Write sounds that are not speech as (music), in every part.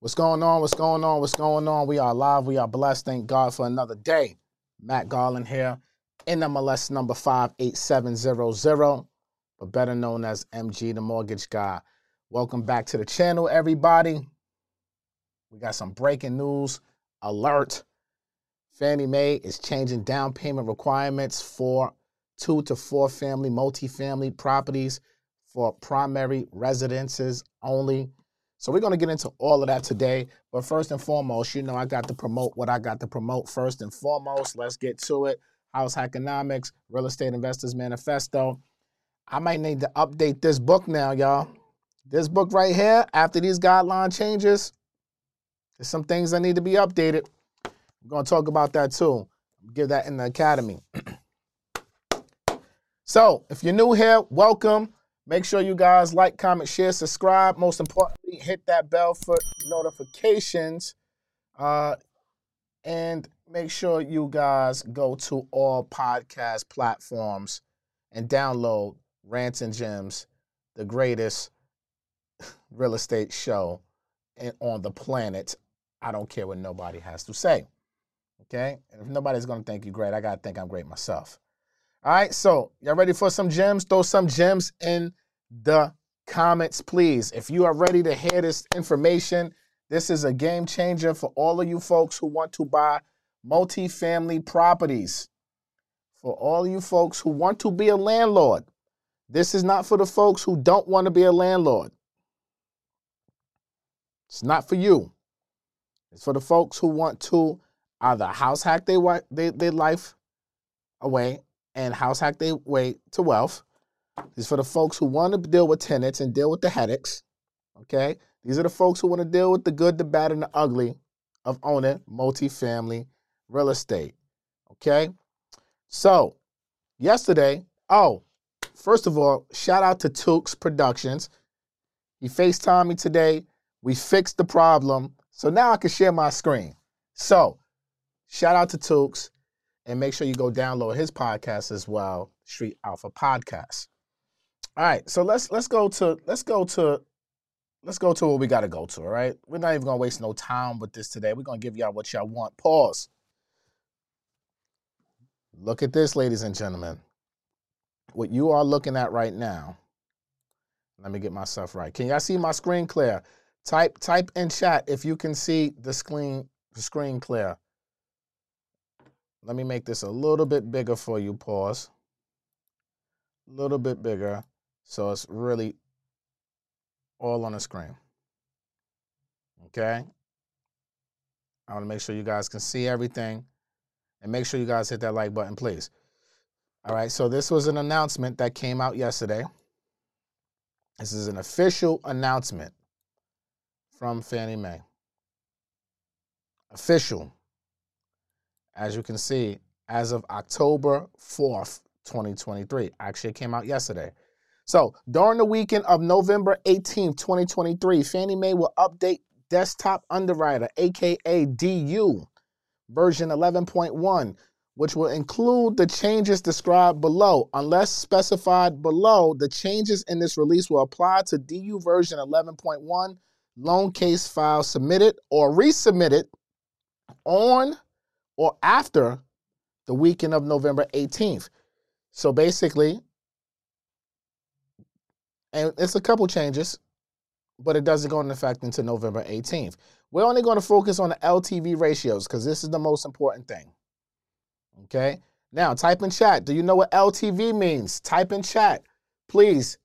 What's going on? What's going on? What's going on? We are live. We are blessed. Thank God for another day. Matt Garland here, NMLS number 58700, but better known as MG the Mortgage Guy. Welcome back to the channel, everybody. We got some breaking news alert. Fannie Mae is changing down payment requirements for two to four family multifamily properties for primary residences only. So we're going to get into all of that today. But first and foremost, you know, I got to promote what I got to promote first and foremost. Let's get to it. House Hackonomics, Real Estate Investors Manifesto. I might need to update this book now, y'all. This book right here, after these guideline changes, there's some things that need to be updated. We're going to talk about that too. Give that in the academy. (clears throat) so, if you're new here, welcome. Make sure you guys like, comment, share, subscribe. Most importantly, hit that bell for notifications. Uh, and make sure you guys go to all podcast platforms and download Rants and Gems, the greatest (laughs) real estate show on the planet. I don't care what nobody has to say. Okay? And if nobody's going to think you're great, I got to think I'm great myself. All right, so y'all ready for some gems? Throw some gems in the comments, please. If you are ready to hear this information, this is a game changer for all of you folks who want to buy multifamily properties. For all you folks who want to be a landlord, this is not for the folks who don't want to be a landlord. It's not for you. It's for the folks who want to either house hack their, their, their life away and house hack their way to wealth. is for the folks who want to deal with tenants and deal with the headaches. Okay? These are the folks who want to deal with the good, the bad, and the ugly of owning multifamily real estate. Okay? So, yesterday, oh, first of all, shout out to Tukes Productions. He FaceTimed me today. We fixed the problem. So now I can share my screen. So, shout out to Tukes and make sure you go download his podcast as well, Street Alpha Podcast. All right, so let's let's go to let's go to let's go to what we got to go to. All right, we're not even gonna waste no time with this today. We're gonna give y'all what y'all want. Pause. Look at this, ladies and gentlemen. What you are looking at right now. Let me get myself right. Can y'all see my screen clear? Type type in chat if you can see the screen the screen clear. Let me make this a little bit bigger for you. Pause. A little bit bigger. So it's really all on the screen. Okay? I want to make sure you guys can see everything. And make sure you guys hit that like button, please. All right, so this was an announcement that came out yesterday. This is an official announcement from Fannie Mae. Official. As you can see, as of October 4th, 2023. Actually, it came out yesterday. So, during the weekend of November 18th, 2023, Fannie Mae will update Desktop Underwriter, aka DU, version 11.1, which will include the changes described below. Unless specified below, the changes in this release will apply to DU version 11.1 loan case file submitted or resubmitted on or after the weekend of November 18th. So basically, And it's a couple changes, but it doesn't go into effect until November 18th. We're only going to focus on the LTV ratios because this is the most important thing. Okay? Now, type in chat. Do you know what LTV means? Type in chat. Please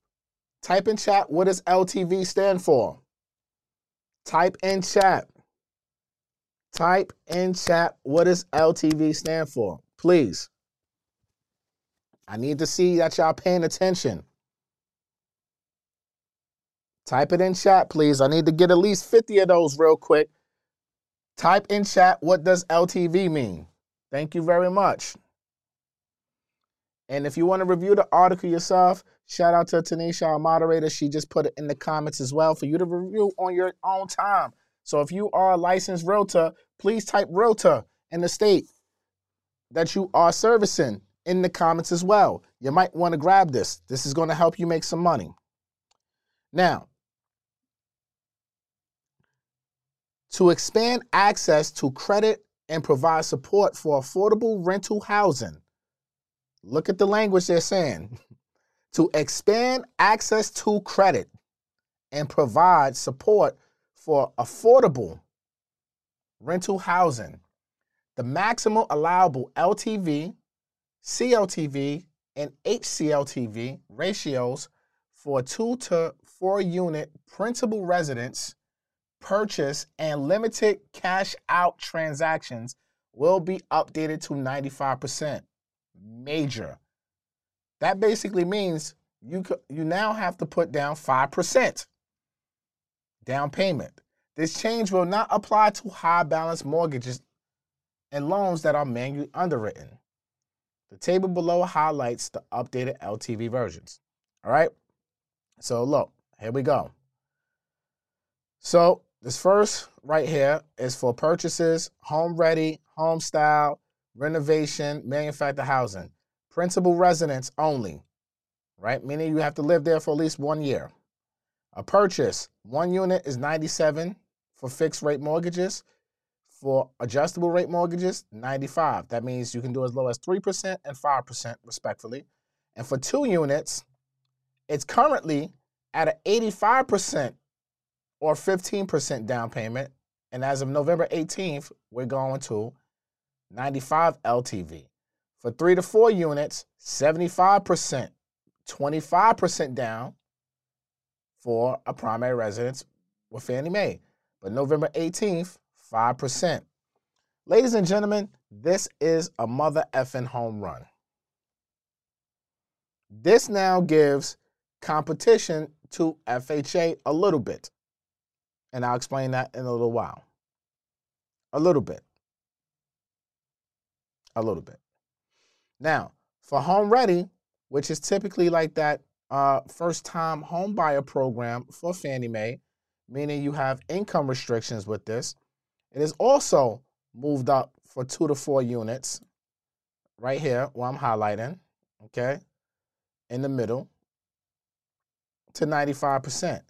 type in chat what does LTV stand for? Type in chat. Type in chat what does LTV stand for? Please. I need to see that y'all paying attention. Type it in chat, please. I need to get at least 50 of those real quick. Type in chat what does LTV mean? Thank you very much. And if you want to review the article yourself, shout out to Tanisha, our moderator. She just put it in the comments as well for you to review on your own time. So if you are a licensed realtor, please type realtor in the state that you are servicing in the comments as well. You might want to grab this. This is going to help you make some money. Now, to expand access to credit and provide support for affordable rental housing. Look at the language they're saying. (laughs) to expand access to credit and provide support for affordable rental housing. The maximum allowable LTV, CLTV, and HCLTV ratios for two to four unit principal residence purchase, and limited cash out transactions will be updated to 95%. Major. That basically means you, you now have to put down 5% down payment. This change will not apply to high balance mortgages and loans that are manually underwritten. The table below highlights the updated LTV versions. All right. So, look, here we go. So, this first right here is for purchases, home ready, home style, renovation, manufactured housing, principal residence only, right? Meaning you have to live there for at least one year. A purchase, one unit is 97 for fixed rate mortgages. For adjustable rate mortgages, 95. That means you can do as low as 3% and 5% respectively. And for two units, it's currently at an 85% or 15% down payment. And as of November 18th, we're going to 95 LTV. For three to four units, 75%, 25% down for a primary residence with Fannie Mae. But November 18th, 5%. Ladies and gentlemen, this is a mother effing home run. This now gives competition to FHA a little bit. And I'll explain that in a little while. A little bit. A little bit. Now, for Home Ready, which is typically like that uh, first time home buyer program for Fannie Mae, meaning you have income restrictions with this, it is also moved up for two to four units right here where I'm highlighting, okay, in the middle to 95%.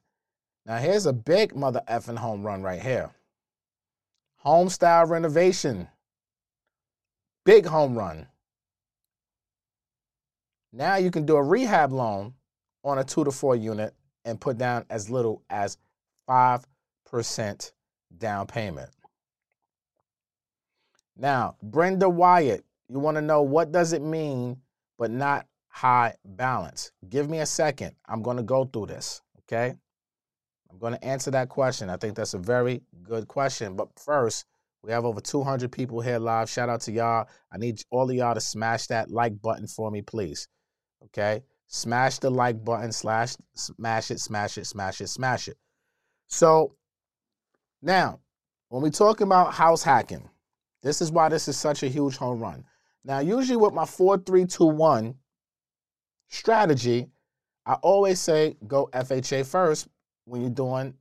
Now here's a big mother effing home run right here. Home style renovation. Big home run. Now you can do a rehab loan on a two to four unit and put down as little as 5% down payment. Now, Brenda Wyatt, you want to know what does it mean but not high balance? Give me a second. I'm going to go through this, okay? I'm going to answer that question. I think that's a very good question. But first, we have over 200 people here live. Shout out to y'all. I need all of y'all to smash that like button for me, please. Okay? Smash the like button, slash, smash it, smash it, smash it, smash it. So now, when we talk about house hacking, this is why this is such a huge home run. Now, usually with my 4321 strategy, I always say go FHA first when you're doing,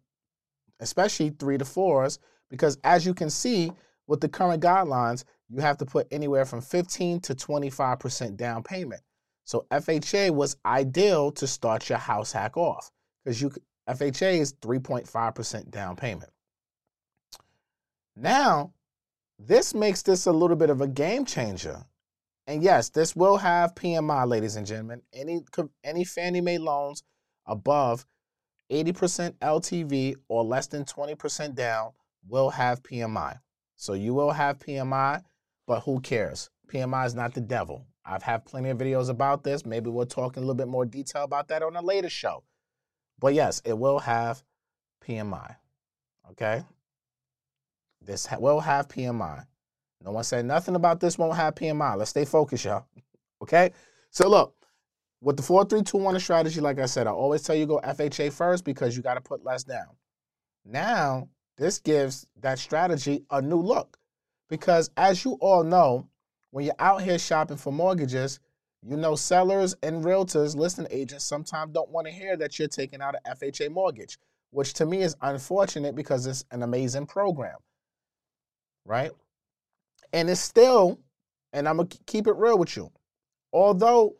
especially three to fours, because as you can see with the current guidelines, you have to put anywhere from 15 to 25% down payment. So FHA was ideal to start your house hack off because you FHA is 3.5% down payment. Now, this makes this a little bit of a game changer. And yes, this will have PMI, ladies and gentlemen. Any any Fannie Mae loans above 80% LTV or less than 20% down will have PMI. So you will have PMI, but who cares? PMI is not the devil. I've had plenty of videos about this. Maybe we'll talk in a little bit more detail about that on a later show. But yes, it will have PMI. Okay? This will have PMI. No one said nothing about this won't have PMI. Let's stay focused, y'all. (laughs) Okay? So look, with the 4-3-2-1 strategy, like I said, I always tell you go FHA first because you got to put less down. Now, this gives that strategy a new look. Because as you all know, when you're out here shopping for mortgages, you know sellers and realtors, listing agents sometimes don't want to hear that you're taking out an FHA mortgage, which to me is unfortunate because it's an amazing program. Right? And it's still, and I'm going to keep it real with you, although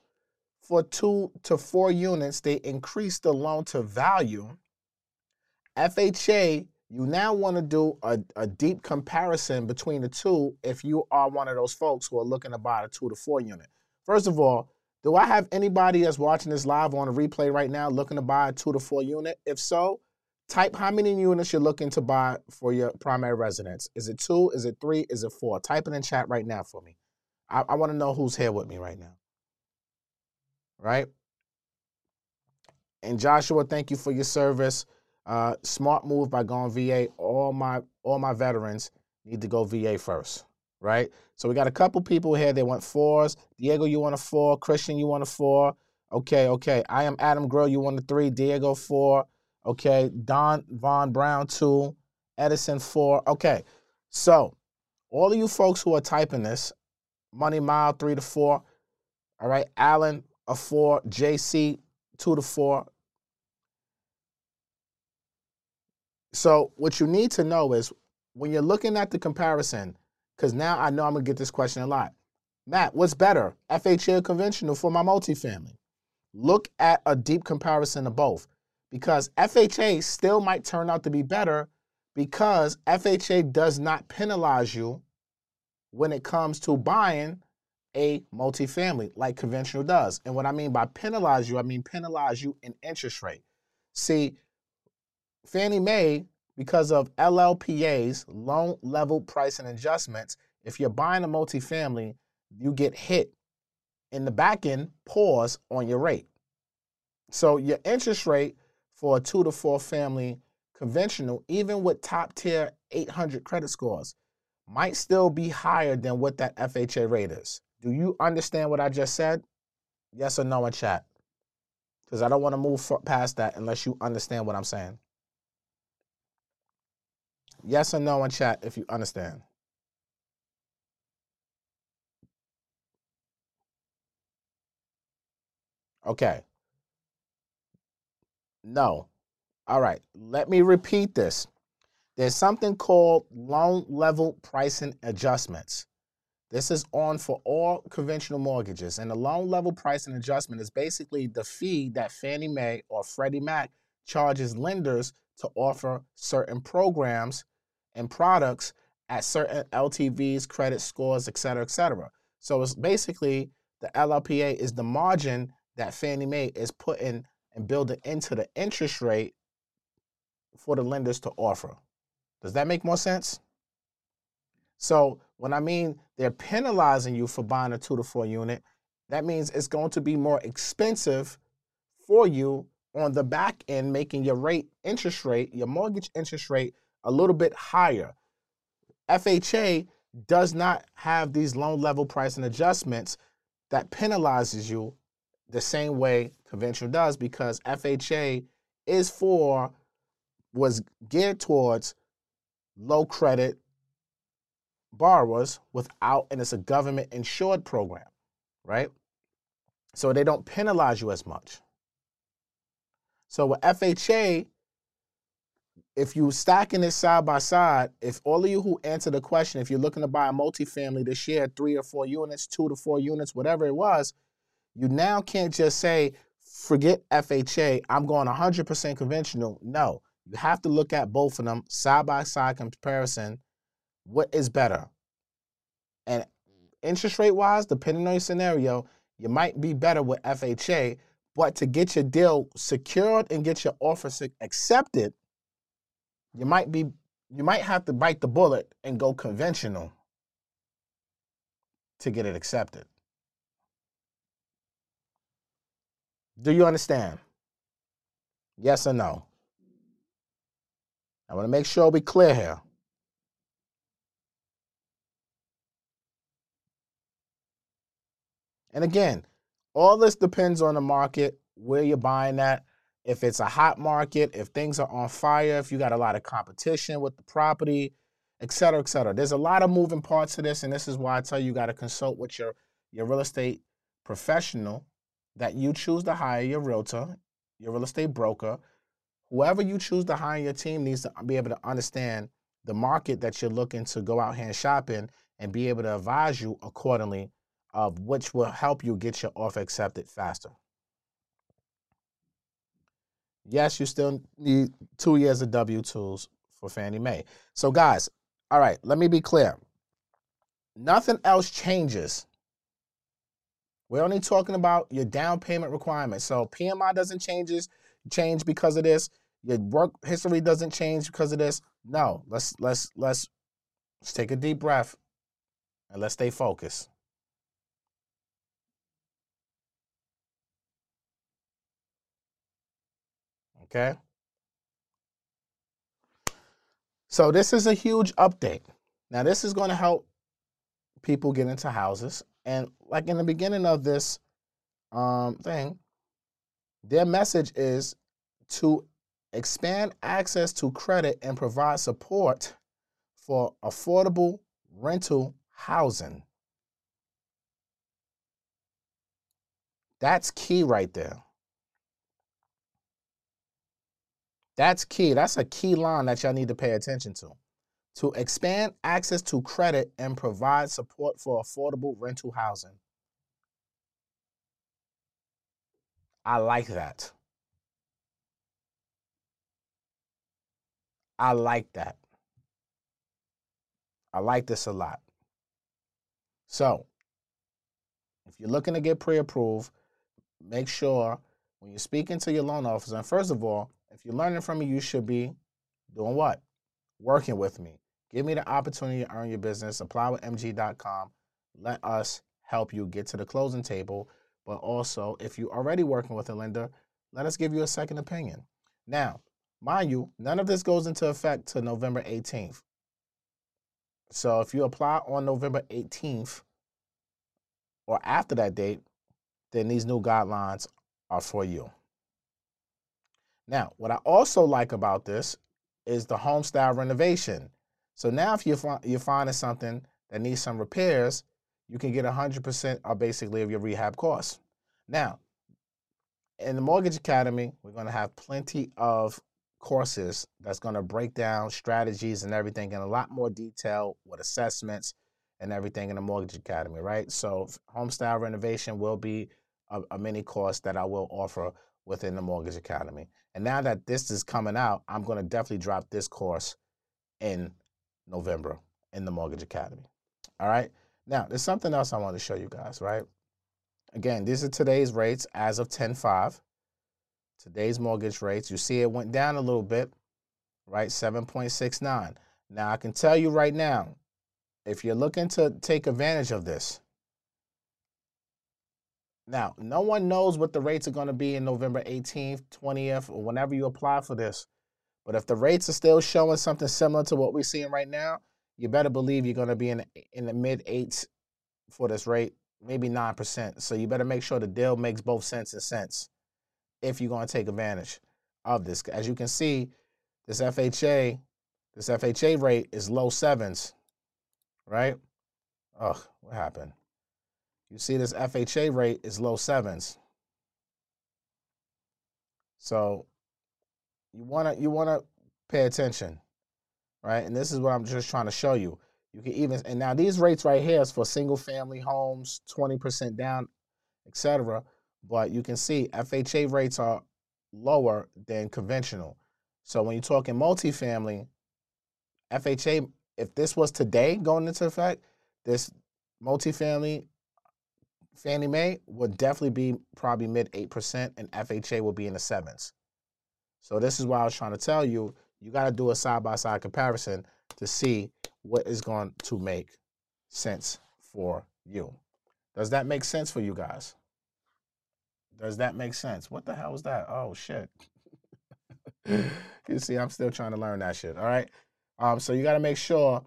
for two to four units, they increase the loan to value. FHA, you now want to do a, a deep comparison between the two if you are one of those folks who are looking to buy a two to four unit. First of all, do I have anybody that's watching this live on a replay right now looking to buy a two to four unit? If so, type how many units you're looking to buy for your primary residence. Is it two? Is it three? Is it four? Type it in chat right now for me. I, I want to know who's here with me right now right? And Joshua, thank you for your service. Uh, smart move by going VA. All my all my veterans need to go VA first, right? So we got a couple people here. They want fours. Diego, you want a four. Christian, you want a four. Okay, okay. I am Adam Grill. You want a three. Diego four. Okay. Don Von Brown two. Edison four. Okay. So all of you folks who are typing this, Money Mile three to four. All right, Alan a four, JC two to four. So what you need to know is when you're looking at the comparison, because now I know I'm gonna get this question a lot. Matt, what's better, FHA or conventional for my multifamily? Look at a deep comparison of both because FHA still might turn out to be better because FHA does not penalize you when it comes to buying a multifamily like conventional does. And what I mean by penalize you, I mean penalize you in interest rate. See, Fannie Mae, because of LLPA's loan level pricing adjustments, if you're buying a multifamily, you get hit in the back end pause on your rate. So your interest rate for a two to four family conventional, even with top tier 800 credit scores, might still be higher than what that FHA rate is. Do you understand what I just said? Yes or no in chat? Because I don't want to move past that unless you understand what I'm saying. Yes or no in chat if you understand. Okay. No. All right. Let me repeat this. There's something called loan level pricing adjustments. This is on for all conventional mortgages. And the loan level pricing adjustment is basically the fee that Fannie Mae or Freddie Mac charges lenders to offer certain programs and products at certain LTVs, credit scores, et cetera, et cetera. So it's basically the LLPA is the margin that Fannie Mae is putting and building into the interest rate for the lenders to offer. Does that make more sense? So when I mean they're penalizing you for buying a two to four unit, that means it's going to be more expensive for you on the back end, making your rate, interest rate, your mortgage interest rate a little bit higher. FHA does not have these loan level pricing adjustments that penalizes you the same way conventional does because FHA is for was geared towards low credit borrowers without, and it's a government insured program, right? So they don't penalize you as much. So with FHA, if you stacking it side by side, if all of you who answer the question, if you're looking to buy a multifamily this year, three or four units, two to four units, whatever it was, you now can't just say, forget FHA, I'm going 100% conventional. No, you have to look at both of them side by side comparison what is better? And interest rate wise, depending on your scenario, you might be better with FHA, But to get your deal secured and get your offer accepted, you might be you might have to bite the bullet and go conventional to get it accepted. Do you understand? Yes or no? I want to make sure we clear here. And again, all this depends on the market, where you're buying at. If it's a hot market, if things are on fire, if you got a lot of competition with the property, et cetera, et cetera. There's a lot of moving parts to this, and this is why I tell you, you got to consult with your, your real estate professional that you choose to hire your realtor, your real estate broker. Whoever you choose to hire your team needs to be able to understand the market that you're looking to go out here and shop in and be able to advise you accordingly of which will help you get your offer accepted faster. Yes, you still need two years of W 2s for Fannie Mae. So, guys, all right, let me be clear. Nothing else changes. We're only talking about your down payment requirements. So PMI doesn't changes change because of this. Your work history doesn't change because of this. No, let's let's let's let's take a deep breath and let's stay focused. Okay. So this is a huge update. Now this is going to help people get into houses. And like in the beginning of this um, thing, their message is to expand access to credit and provide support for affordable rental housing. That's key right there. That's key. That's a key line that y'all need to pay attention to. To expand access to credit and provide support for affordable rental housing. I like that. I like that. I like this a lot. So, if you're looking to get pre approved, make sure when you're speaking to your loan officer, and first of all, if you're learning from me, you should be doing what? Working with me. Give me the opportunity to earn your business. Apply with MG.com. Let us help you get to the closing table. But also, if you're already working with a lender, let us give you a second opinion. Now, mind you, none of this goes into effect to November 18th. So if you apply on November 18th or after that date, then these new guidelines are for you. Now, what I also like about this is the home style renovation. So now if you're, you're finding something that needs some repairs, you can get 100% of basically of your rehab costs. Now, in the Mortgage Academy, we're going to have plenty of courses that's going to break down strategies and everything in a lot more detail with assessments and everything in the Mortgage Academy, right? So, home style renovation will be a, a mini course that I will offer within the Mortgage Academy. And now that this is coming out, I'm going to definitely drop this course in November in the Mortgage Academy. All right. Now, there's something else I want to show you guys, right? Again, these are today's rates as of 10 5. Today's mortgage rates. You see it went down a little bit, right? 7.69. Now, I can tell you right now, if you're looking to take advantage of this, now, no one knows what the rates are going to be in November 18th, 20th, or whenever you apply for this. But if the rates are still showing something similar to what we're seeing right now, you better believe you're going to be in in the mid eights for this rate, maybe nine percent. So you better make sure the deal makes both sense and sense if you're going to take advantage of this. As you can see, this FHA, this FHA rate is low sevens, right? Ugh, what happened? You see this FHA rate is low sevens. So you wanna you wanna pay attention, right? And this is what I'm just trying to show you. You can even and now these rates right here is for single family homes, 20% down, etc. But you can see FHA rates are lower than conventional. So when you're talking multifamily, FHA, if this was today going into effect, this multifamily Fannie Mae would definitely be probably mid 8%, and FHA will be in the sevens. So this is why I was trying to tell you, you got to do a side by side comparison to see what is going to make sense for you. Does that make sense for you guys? Does that make sense? What the hell was that? Oh shit. (laughs) you see, I'm still trying to learn that shit. All right. Um, so you got to make sure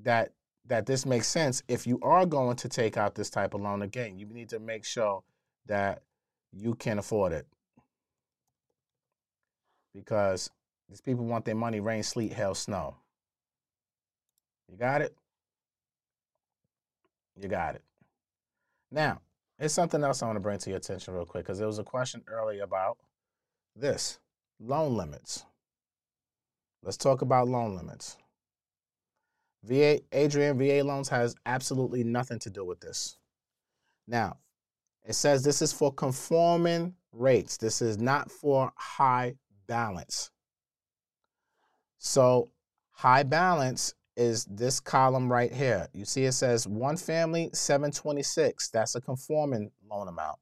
that that this makes sense. If you are going to take out this type of loan again, you need to make sure that you can afford it because these people want their money rain, sleet, hail, snow. You got it? You got it. Now, there's something else I want to bring to your attention real quick because there was a question earlier about this loan limits. Let's talk about loan limits. VA, Adrian, VA loans has absolutely nothing to do with this. Now, it says this is for conforming rates. This is not for high balance. So, high balance is this column right here. You see it says one family 726. That's a conforming loan amount.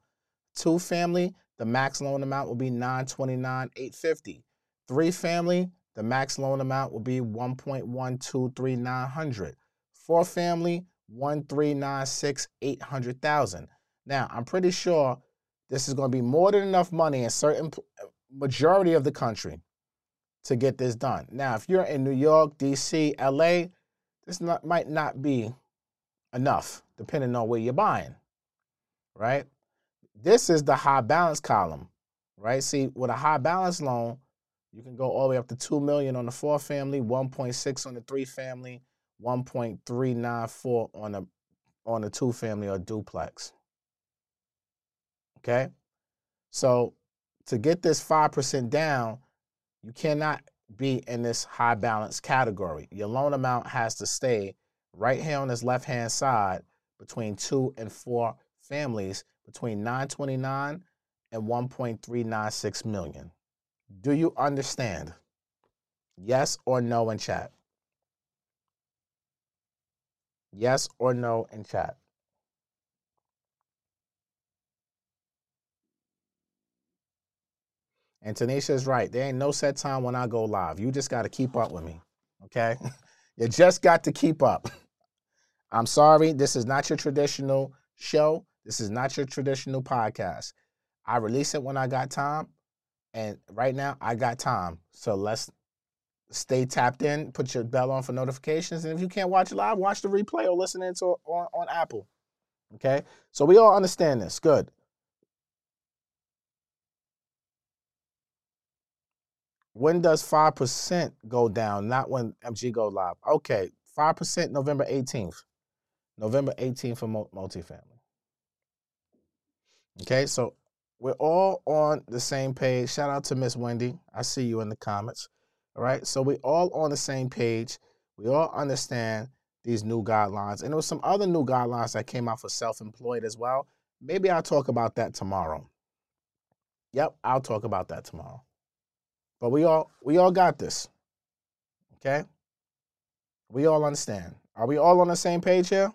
Two family, the max loan amount will be 929 850. Three family, the max loan amount will be 1.123900. Four family, 1396 800,000. Now, I'm pretty sure this is going to be more than enough money in certain uh, majority of the country to get this done. Now, if you're in New York, DC, LA, this not, might not be enough, depending on where you're buying, right? This is the high balance column, right? See, with a high balance loan, you can go all the way up to 2 million on the four family, 1.6 on the three family, 1.394 on the on the two family or duplex. Okay? So to get this 5% down, you cannot be in this high balance category. Your loan amount has to stay right here on this left hand side between two and four families between 929 and 1.396 million. Do you understand? Yes or no in chat? Yes or no in chat? And Tanisha is right. There ain't no set time when I go live. You just got to keep up with me. Okay? (laughs) you just got to keep up. (laughs) I'm sorry. This is not your traditional show. This is not your traditional podcast. I release it when I got time. And right now, I got time. So let's stay tapped in. Put your bell on for notifications. And if you can't watch live, watch the replay or listen to on, on Apple. Okay? So we all understand this. Good. When does 5% go down? Not when MG go live. Okay, 5% November 18th. November 18th for multifamily. Okay, so we're all on the same page. Shout out to Miss Wendy. I see you in the comments. All right, so we're all on the same page. We all understand these new guidelines. And there some other new guidelines that came out for self-employed as well. Maybe I'll talk about that tomorrow. Yep, I'll talk about that tomorrow. But we all we all got this. Okay? We all understand. Are we all on the same page here?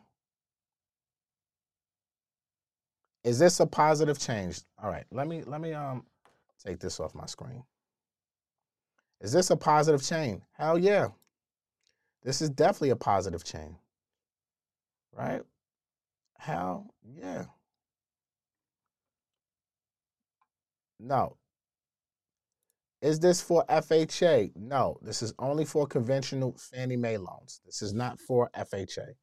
Is this a positive change? All right, let me let me um take this off my screen. Is this a positive chain? Hell yeah. This is definitely a positive chain. Right? Hell yeah. No, is this for FHA? No, this is only for conventional Fannie Mae loans. This is not for FHA.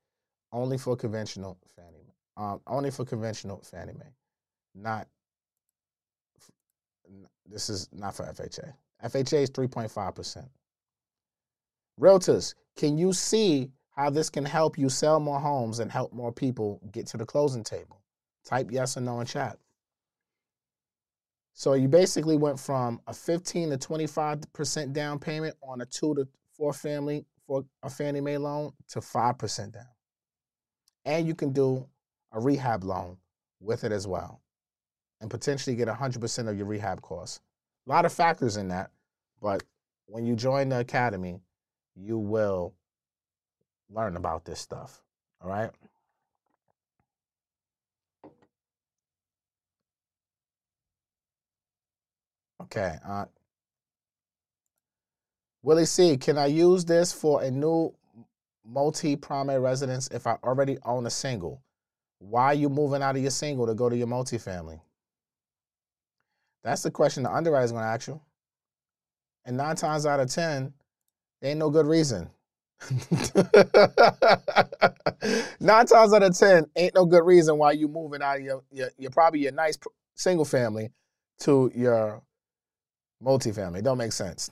Only for conventional Fannie. Um, only for conventional Fannie Mae. Not. This is not for FHA. FHA is 3.5%. Realtors, can you see how this can help you sell more homes and help more people get to the closing table? Type yes or no in chat. So you basically went from a 15 to 25% down payment on a two to four family for a Fannie Mae loan to 5% down. And you can do a rehab loan with it as well and potentially get 100% of your rehab costs. A lot of factors in that, but when you join the academy, you will learn about this stuff. All right. Okay. Uh, Willie C, can I use this for a new multi primary residence if I already own a single? Why are you moving out of your single to go to your multifamily? That's the question the underwriter's going to ask you. And nine times out of 10, there ain't no good reason. (laughs) nine times out of 10, ain't no good reason why you moving out of your, your, your probably your nice single family to your multifamily. Don't make sense.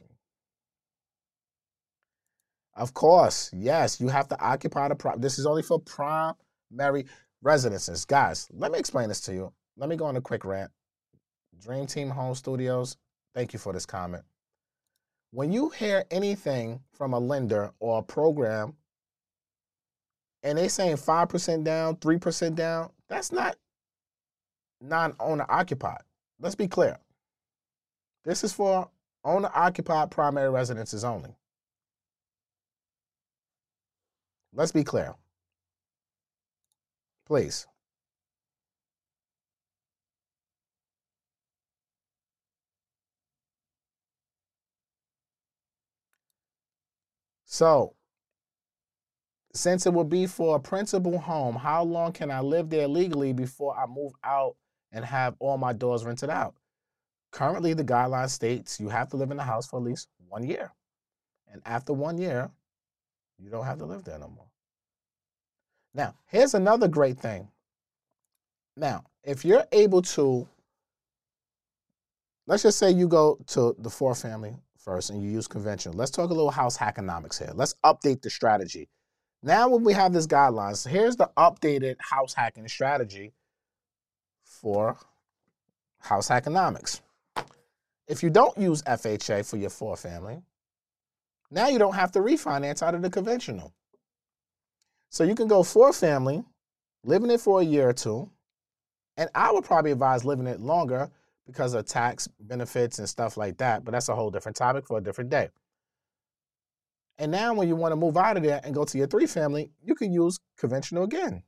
Of course, yes, you have to occupy the property. This is only for primary residences. Guys, let me explain this to you. Let me go on a quick rant. Dream Team Home Studios, thank you for this comment. When you hear anything from a lender or a program and they saying 5% down, 3% down, that's not non-owner occupied. Let's be clear. This is for owner occupied primary residences only. Let's be clear. Please. So, since it will be for a principal home, how long can I live there legally before I move out and have all my doors rented out? Currently, the guideline states you have to live in the house for at least one year. And after one year, you don't have to live there no more. Now, here's another great thing. Now, if you're able to, let's just say you go to the four family first and you use conventional. Let's talk a little house hackonomics here. Let's update the strategy. Now, when we have this guidelines, here's the updated house hacking strategy for house hackonomics. If you don't use FHA for your four family, now you don't have to refinance out of the conventional. So you can go for a family, living it for a year or two, and I would probably advise living it longer because of tax benefits and stuff like that. But that's a whole different topic for a different day. And now, when you want to move out of there and go to your three family, you can use conventional again.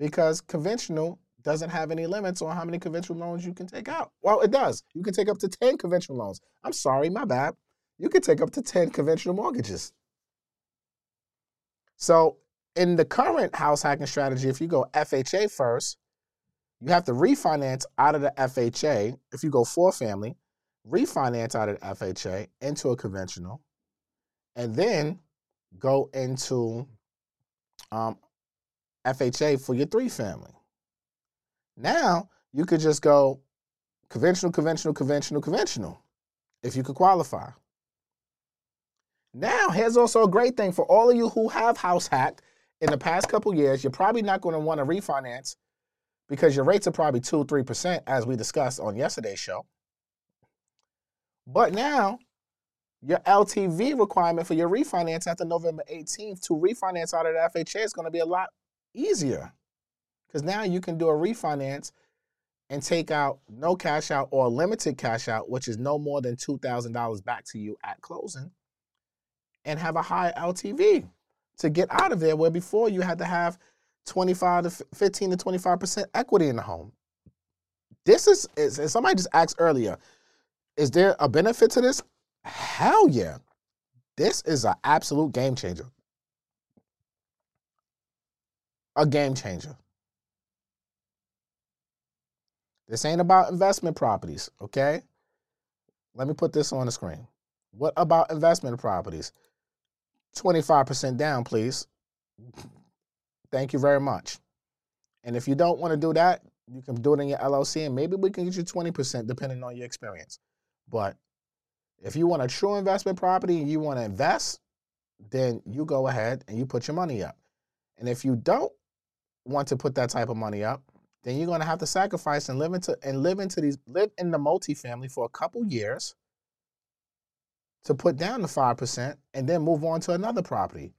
Because conventional doesn't have any limits on how many conventional loans you can take out. Well, it does. You can take up to 10 conventional loans. I'm sorry, my bad. You can take up to 10 conventional mortgages. So in the current house hacking strategy, if you go FHA first, you have to refinance out of the FHA. If you go four family, refinance out of the FHA into a conventional, and then go into um, FHA for your three family. Now you could just go conventional, conventional, conventional, conventional if you could qualify. Now, here's also a great thing for all of you who have house hacked in the past couple years. You're probably not going to want to refinance because your rates are probably 2 3%, as we discussed on yesterday's show. But now, your LTV requirement for your refinance after November 18th to refinance out of the FHA is going to be a lot easier because now you can do a refinance and take out no cash out or limited cash out, which is no more than $2,000 back to you at closing and have a high LTV to get out of there, where before you had to have 25 to 15 to 25% equity in the home. This is, is somebody just asked earlier, is there a benefit to this? Hell yeah. This is an absolute game changer. A game changer. This ain't about investment properties, okay? Let me put this on the screen. What about investment properties? 25% down, please. Thank you very much. And if you don't want to do that, you can do it in your LLC and maybe we can get you 20% depending on your experience. But if you want a true investment property and you want to invest, then you go ahead and you put your money up. And if you don't want to put that type of money up, then you're going to have to sacrifice and live into and live into these live in the multifamily for a couple years to put down the 5% and then move on to another property.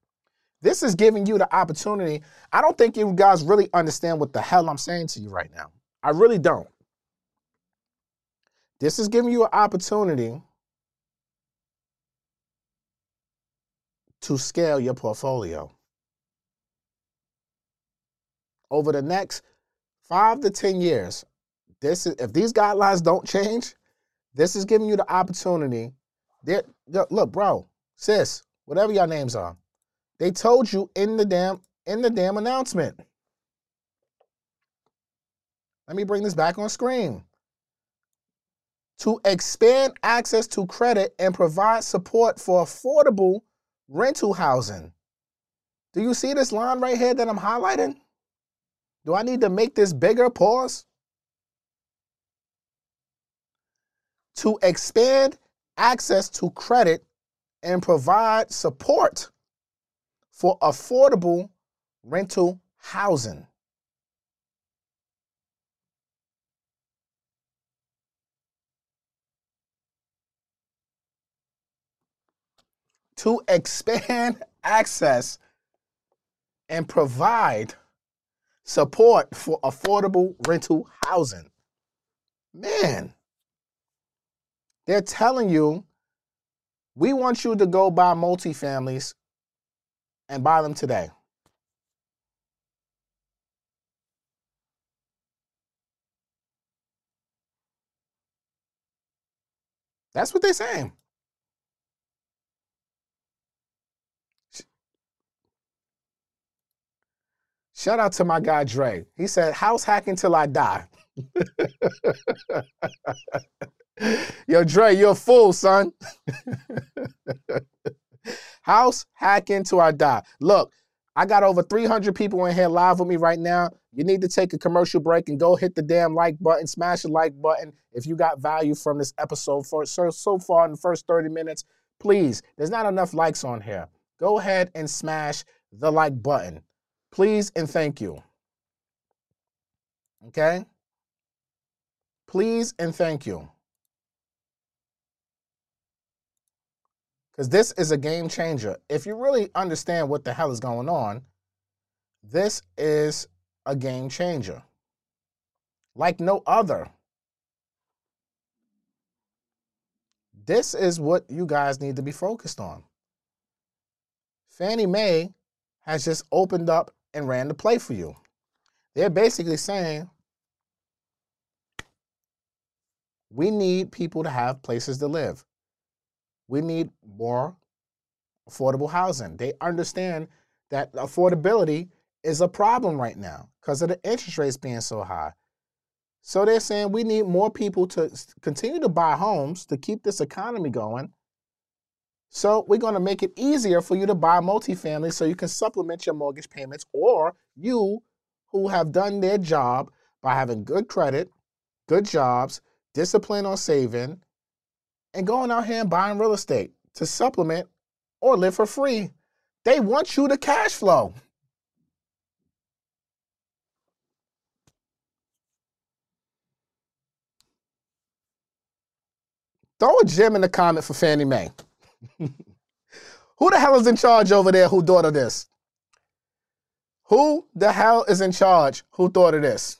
This is giving you the opportunity. I don't think you guys really understand what the hell I'm saying to you right now. I really don't. This is giving you an opportunity to scale your portfolio. Over the next five to 10 years, this is, if these guidelines don't change, This is giving you the opportunity. There, look, bro, sis, whatever your names are, they told you in the damn in the damn announcement. Let me bring this back on screen. To expand access to credit and provide support for affordable rental housing. Do you see this line right here that I'm highlighting? Do I need to make this bigger? Pause. To expand access to credit and provide support for affordable rental housing. To expand (laughs) access and provide support for affordable rental housing. Man, they're telling you we want you to go buy multifamilies and buy them today. That's what they're saying. Shout out to my guy Dre. He said, House hacking till I die. (laughs) (laughs) Yo, Dre, you're a fool, son. (laughs) House hacking till I die. Look, I got over 300 people in here live with me right now. You need to take a commercial break and go hit the damn like button, smash the like button if you got value from this episode for so, so far in the first 30 minutes. Please, there's not enough likes on here. Go ahead and smash the like button. Please and thank you. Okay? Please and thank you. Because this is a game changer. If you really understand what the hell is going on, this is a game changer. Like no other. This is what you guys need to be focused on. Fannie Mae has just opened up and ran the play for you. They're basically saying, we need people to have places to live. We need more affordable housing. They understand that affordability is a problem right now because of the interest rates being so high. So they're saying we need more people to continue to buy homes to keep this economy going so we're going to make it easier for you to buy multifamily so you can supplement your mortgage payments or you who have done their job by having good credit, good jobs, discipline on saving, and going out here and buying real estate to supplement or live for free. They want you to cash flow. Throw a gem in the comment for Fannie Mae. (laughs) who the hell is in charge over there who thought of this? Who the hell is in charge who thought of this?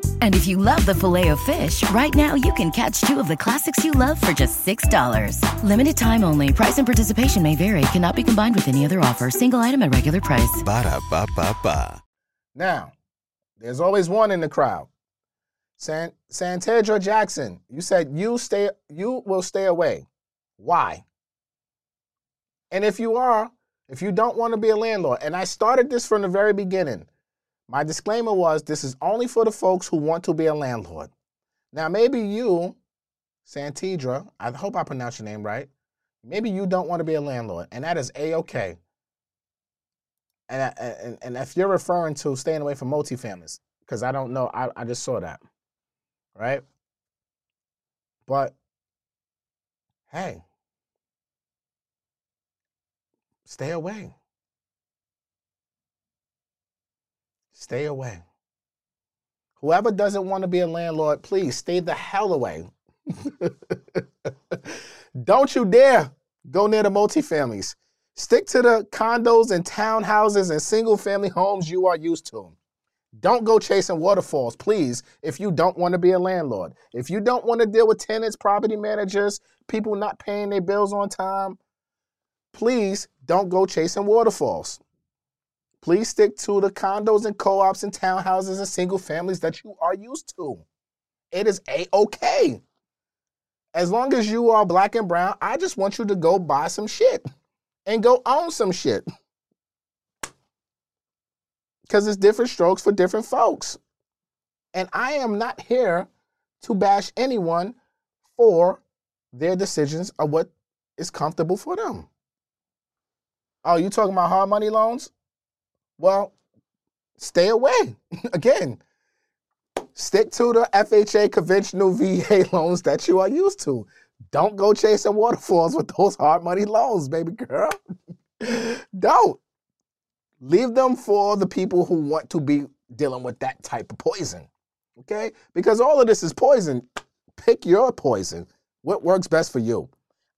And if you love the filet of fish, right now you can catch two of the classics you love for just $6. Limited time only. Price and participation may vary. Cannot be combined with any other offer. Single item at regular price. Ba da ba ba ba. Now, there's always one in the crowd. San Santedra Jackson, you said you stay you will stay away. Why? And if you are, if you don't want to be a landlord, and I started this from the very beginning, my disclaimer was this is only for the folks who want to be a landlord. Now, maybe you, Santidra, I hope I pronounced your name right. Maybe you don't want to be a landlord, and that is a okay. and, uh, and and if you're referring to staying away from multifamilies, because I don't know, I, I just saw that, right? But hey, stay away. Stay away. Whoever doesn't want to be a landlord, please stay the hell away. (laughs) Don't you dare go near the multifamilies. Stick to the condos and townhouses and single family homes you are used to. Don't go chasing waterfalls, please, if you don't want to be a landlord. If you don't want to deal with tenants, property managers, people not paying their bills on time, please don't go chasing waterfalls. Please stick to the condos and co ops and townhouses and single families that you are used to. It is a okay. As long as you are black and brown, I just want you to go buy some shit and go own some shit. Because it's different strokes for different folks. And I am not here to bash anyone for their decisions of what is comfortable for them. Oh, you talking about hard money loans? Well, stay away. (laughs) Again, stick to the FHA conventional VA (laughs) loans that you are used to. Don't go chasing waterfalls with those hard money loans, baby girl. (laughs) Don't. Leave them for the people who want to be dealing with that type of poison. Okay? Because all of this is poison. Pick your poison. What works best for you?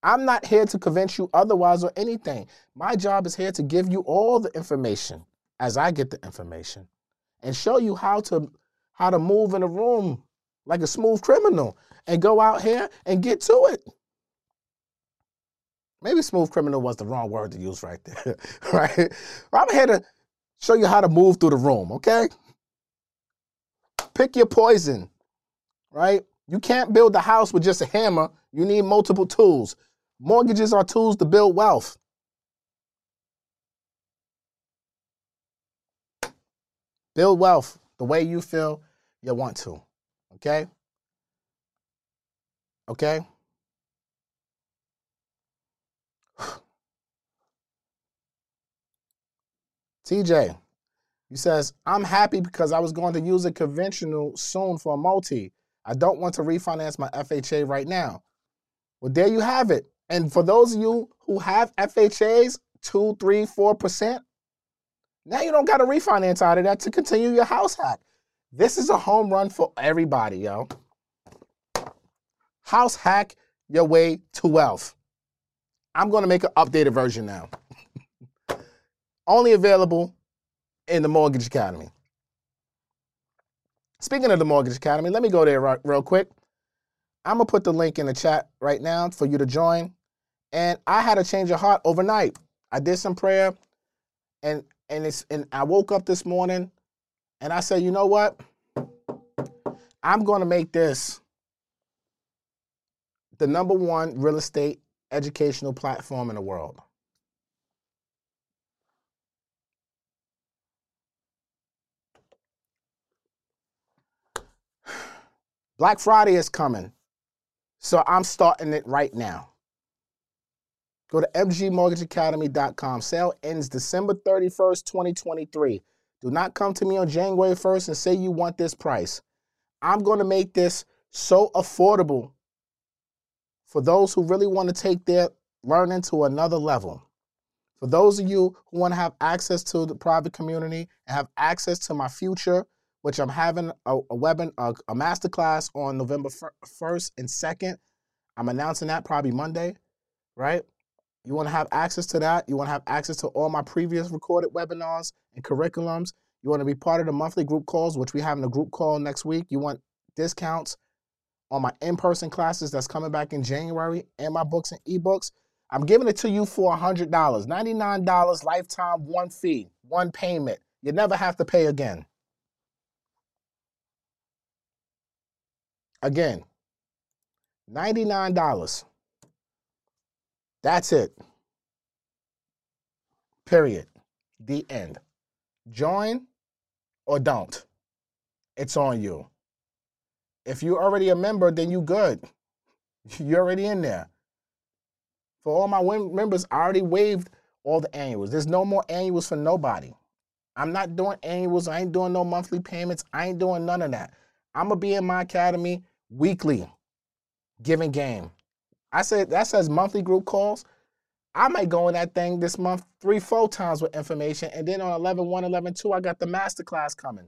I'm not here to convince you otherwise or anything. My job is here to give you all the information as I get the information and show you how to how to move in a room like a smooth criminal and go out here and get to it. Maybe smooth criminal was the wrong word to use right there, (laughs) right? I'm here to show you how to move through the room, okay? Pick your poison, right? You can't build a house with just a hammer. You need multiple tools. Mortgages are tools to build wealth. Build wealth the way you feel you want to. Okay? Okay? (sighs) TJ, he says, I'm happy because I was going to use a conventional soon for a multi. I don't want to refinance my FHA right now. Well, there you have it. And for those of you who have FHAs, two, three, four percent, now you don't got to refinance out of that to continue your house hack. This is a home run for everybody, yo. House hack your way to wealth. I'm going to make an updated version now. (laughs) Only available in the Mortgage Academy. Speaking of the Mortgage Academy, let me go there real quick. I'm going to put the link in the chat right now for you to join. And I had a change of heart overnight. I did some prayer and and it's and I woke up this morning and I said, you know what? I'm to make this the number one real estate educational platform in the world. (sighs) Black Friday is coming. So I'm starting it right now. Go to mgmortgageacademy.com. Sale ends December 31st, 2023. Do not come to me on January 1st and say you want this price. I'm going to make this so affordable for those who really want to take their learning to another level. For those of you who want to have access to the private community and have access to my future, which I'm having a, a webinar, a, a masterclass on November 1st and 2nd. I'm announcing that probably Monday, right? You want to have access to that. You want to have access to all my previous recorded webinars and curriculums. You want to be part of the monthly group calls, which we have in a group call next week. You want discounts on my in-person classes that's coming back in January and my books and ebooks. I'm giving it to you for $100. $99 lifetime, one fee, one payment. You never have to pay again. Again, $99. That's it. Period. The end. Join or don't. It's on you. If you're already a member, then you good. (laughs) You're already in there. For all my members, I already waived all the annuals. There's no more annuals for nobody. I'm not doing annuals. I ain't doing no monthly payments. I ain't doing none of that. I'm gonna be in my academy weekly, giving game. I said that says monthly group calls. I might go in that thing this month three, four times with information. And then on 11 1, 11 2, I got the masterclass coming.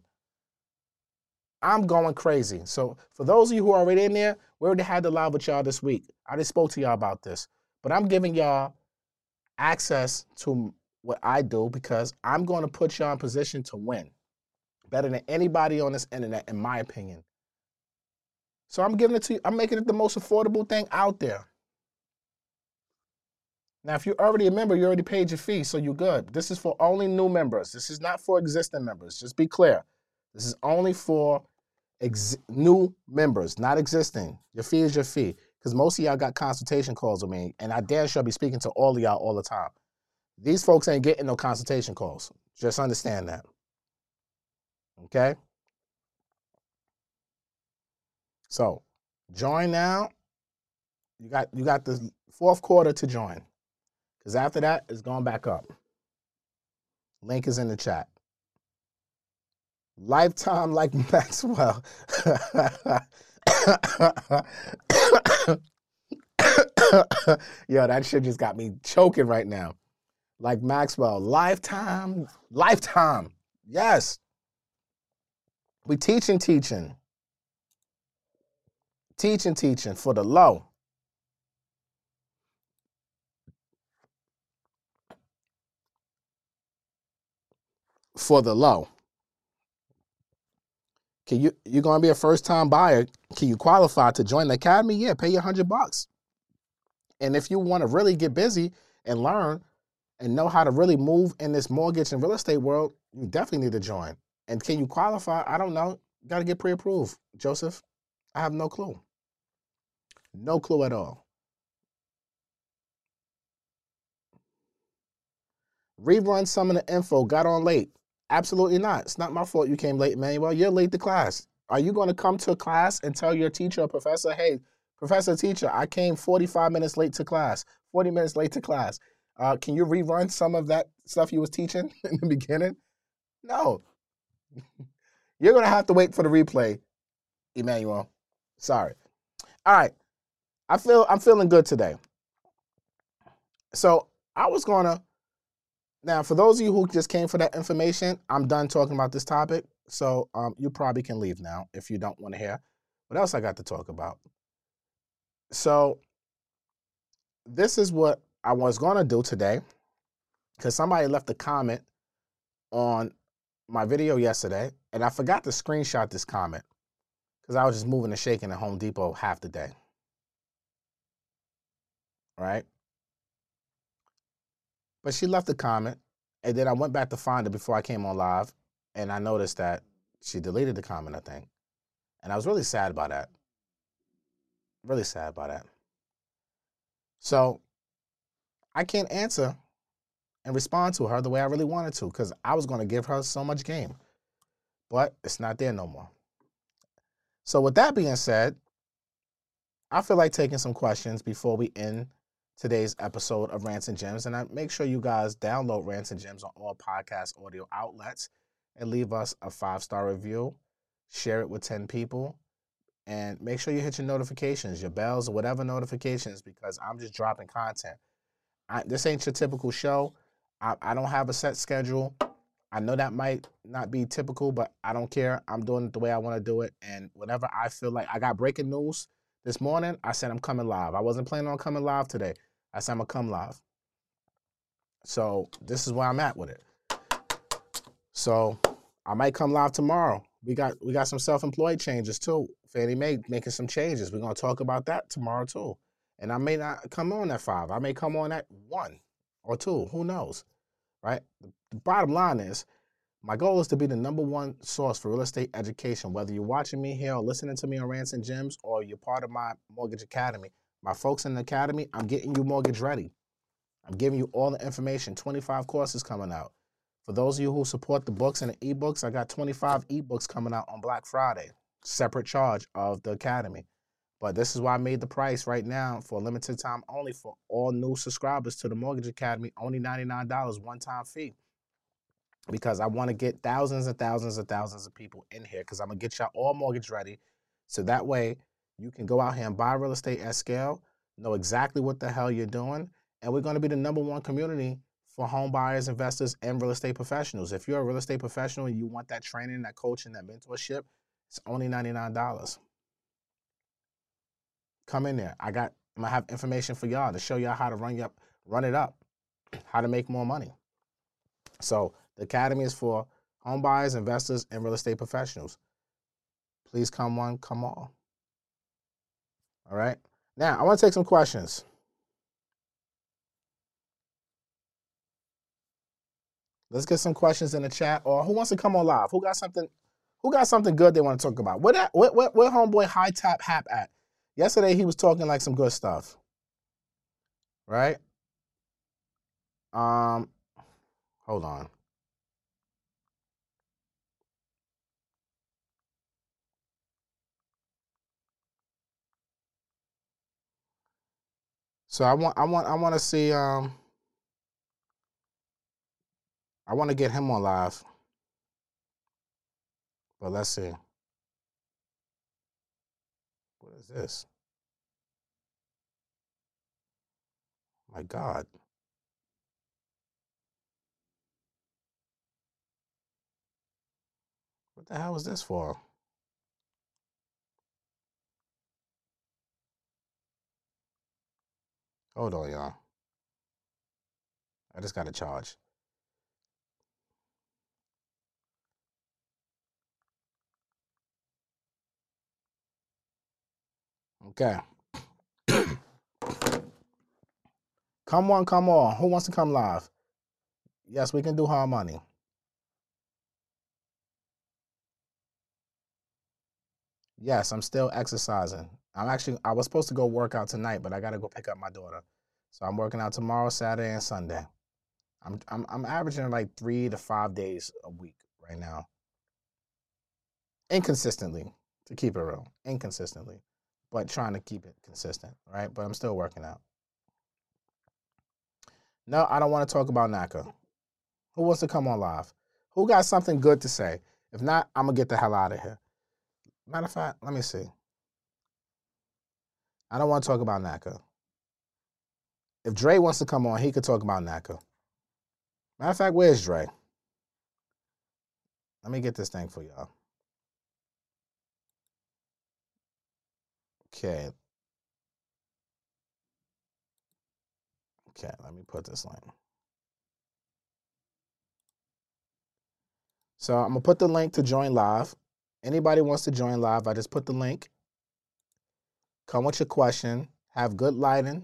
I'm going crazy. So for those of you who are already in there, we already had the live with y'all this week. I just spoke to y'all about this. But I'm giving y'all access to what I do because I'm going to put y'all in position to win. Better than anybody on this internet, in my opinion. So I'm giving it to you. I'm making it the most affordable thing out there. Now, if you're already a member, you already paid your fee, so you're good. This is for only new members. This is not for existing members. Just be clear. This is only for ex- new members, not existing. Your fee is your fee. Because most of y'all got consultation calls with me, and I damn sure be speaking to all of y'all all the time. These folks ain't getting no consultation calls. Just understand that. Okay? So join now. You got you got the fourth quarter to join. Because after that, it's going back up. Link is in the chat. Lifetime like (laughs) Maxwell. (coughs) Yo, that shit just got me choking right now. Like Maxwell. Lifetime. Lifetime. Yes. We teaching, teaching. Teaching, teaching for the low. For the low. Can you you're gonna be a first time buyer? Can you qualify to join the academy? Yeah, pay your hundred bucks. And if you want to really get busy and learn and know how to really move in this mortgage and real estate world, you definitely need to join. And can you qualify? I don't know. Got to get pre-approved, Joseph. I have no clue. No clue at all. Rerun some of the info. Got on late. Absolutely not. It's not my fault you came late, Manuel. You're late to class. Are you going to come to class and tell your teacher or professor, hey, professor, teacher, I came 45 minutes late to class, 40 minutes late to class. Uh, can you rerun some of that stuff you was teaching (laughs) in the beginning? No. (laughs) You're going to have to wait for the replay, Emmanuel. Sorry. All right. I feel I'm feeling good today. So I was gonna now, for those of you who just came for that information, I'm done talking about this topic. So um, you probably can leave now if you don't want to hear what else I got to talk about. So this is what I was going to do today because somebody left a comment on my video yesterday, and I forgot to screenshot this comment because I was just moving and shaking at Home Depot half the day. Right? But she left a comment, and then I went back to find it before I came on live, and I noticed that she deleted the comment, I think. And I was really sad about that. Really sad about that. So I can't answer and respond to her the way I really wanted to because I was going to give her so much game. But it's not there no more. So, with that being said, I feel like taking some questions before we end today's episode of Rants and Gems. And I make sure you guys download Rants and Gems on all podcast audio outlets and leave us a five star review. Share it with 10 people. And make sure you hit your notifications, your bells, or whatever notifications, because I'm just dropping content. I, this ain't your typical show. I, I don't have a set schedule. I know that might not be typical, but I don't care. I'm doing it the way I want to do it. And whenever I feel like I got breaking news this morning, I said I'm coming live. I wasn't planning on coming live today. I said I'm gonna come live. So this is where I'm at with it. So I might come live tomorrow. We got we got some self-employed changes too. Fannie Mae making some changes. We're gonna talk about that tomorrow too. And I may not come on at five. I may come on at one or two. Who knows? Right? The bottom line is my goal is to be the number one source for real estate education. Whether you're watching me here or listening to me on Rants and Gems or you're part of my Mortgage Academy, my folks in the academy, I'm getting you mortgage ready. I'm giving you all the information. 25 courses coming out. For those of you who support the books and the ebooks, I got 25 ebooks coming out on Black Friday, separate charge of the academy. But this is why I made the price right now for a limited time only for all new subscribers to the Mortgage Academy, only $99 one time fee. because I want to get thousands and thousands and thousands of people in here because I'm gonna get y'all all mortgage ready. So that way you can go out here and buy real estate at scale, know exactly what the hell you're doing, and we're gonna be the number one community for home buyers, investors, and real estate professionals. If you're a real estate professional and you want that training, that coaching, that mentorship, it's only $99. Come in there. I got I'm gonna have information for y'all to show y'all how to run up, run it up, how to make more money. So the academy is for home buyers, investors, and real estate professionals. Please come one, come all. All right. Now I want to take some questions. Let's get some questions in the chat. Or who wants to come on live? Who got something? Who got something good they want to talk about? What that? What what, what homeboy high top hap at? Yesterday he was talking like some good stuff. Right? Um hold on. So I want I want I want to see um I want to get him on live. But let's see. What is this? My God. What the hell is this for? Hold on, y'all. I just got to charge. Okay. (coughs) come on, come on. Who wants to come live? Yes, we can do hard money. Yes, I'm still exercising. I'm actually I was supposed to go work out tonight, but I gotta go pick up my daughter. So I'm working out tomorrow, Saturday, and Sunday. I'm I'm I'm averaging like three to five days a week right now. Inconsistently, to keep it real. Inconsistently. But trying to keep it consistent, right? But I'm still working out. No, I don't want to talk about NACA. Who wants to come on live? Who got something good to say? If not, I'm gonna get the hell out of here. Matter of fact, let me see. I don't want to talk about NACA. If Dre wants to come on, he could talk about NACA. Matter of fact, where's Dre? Let me get this thing for y'all. Okay. Okay, let me put this link. So I'm gonna put the link to join live. Anybody wants to join live, I just put the link. Come with your question. Have good lighting,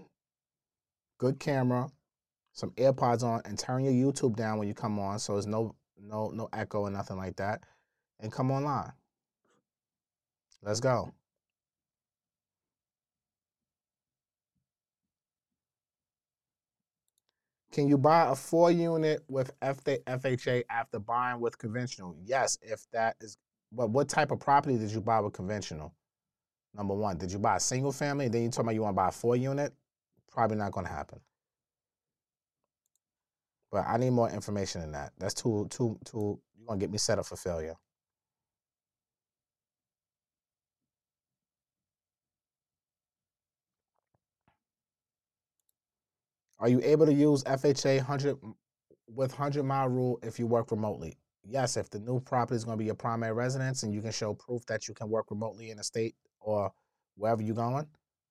good camera, some AirPods on, and turn your YouTube down when you come on, so there's no no no echo or nothing like that. And come online. Let's go. Can you buy a four unit with FHA after buying with conventional? Yes, if that is but what type of property did you buy with conventional? Number one, did you buy a single family? Then you told me you want to buy a four unit? Probably not going to happen. But I need more information than that. That's too too too. You're gonna get me set up for failure. Are you able to use FHA 100 with 100 mile rule if you work remotely? Yes, if the new property is going to be your primary residence and you can show proof that you can work remotely in a state or wherever you're going,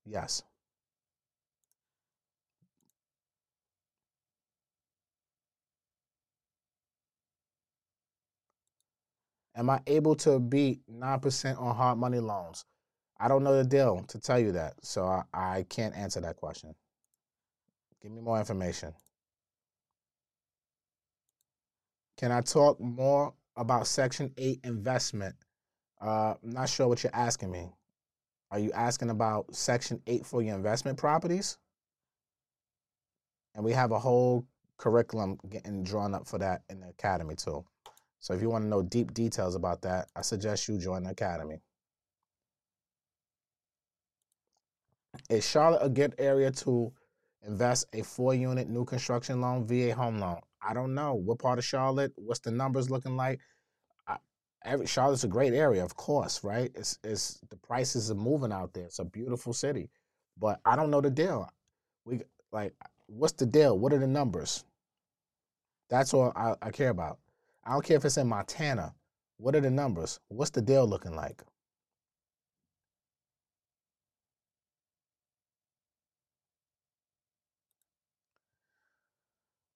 yes. Am I able to beat 9% on hard money loans? I don't know the deal to tell you that, so I, I can't answer that question. Give me more information. Can I talk more about Section 8 investment? Uh, I'm not sure what you're asking me. Are you asking about Section 8 for your investment properties? And we have a whole curriculum getting drawn up for that in the academy too. So if you want to know deep details about that, I suggest you join the academy. Is Charlotte a good area to invest a four unit new construction loan, VA home loan? I don't know what part of Charlotte. What's the numbers looking like? Every Charlotte's a great area, of course, right? It's it's the prices are moving out there. It's a beautiful city, but I don't know the deal. We like, what's the deal? What are the numbers? That's all I, I care about. I don't care if it's in Montana. What are the numbers? What's the deal looking like?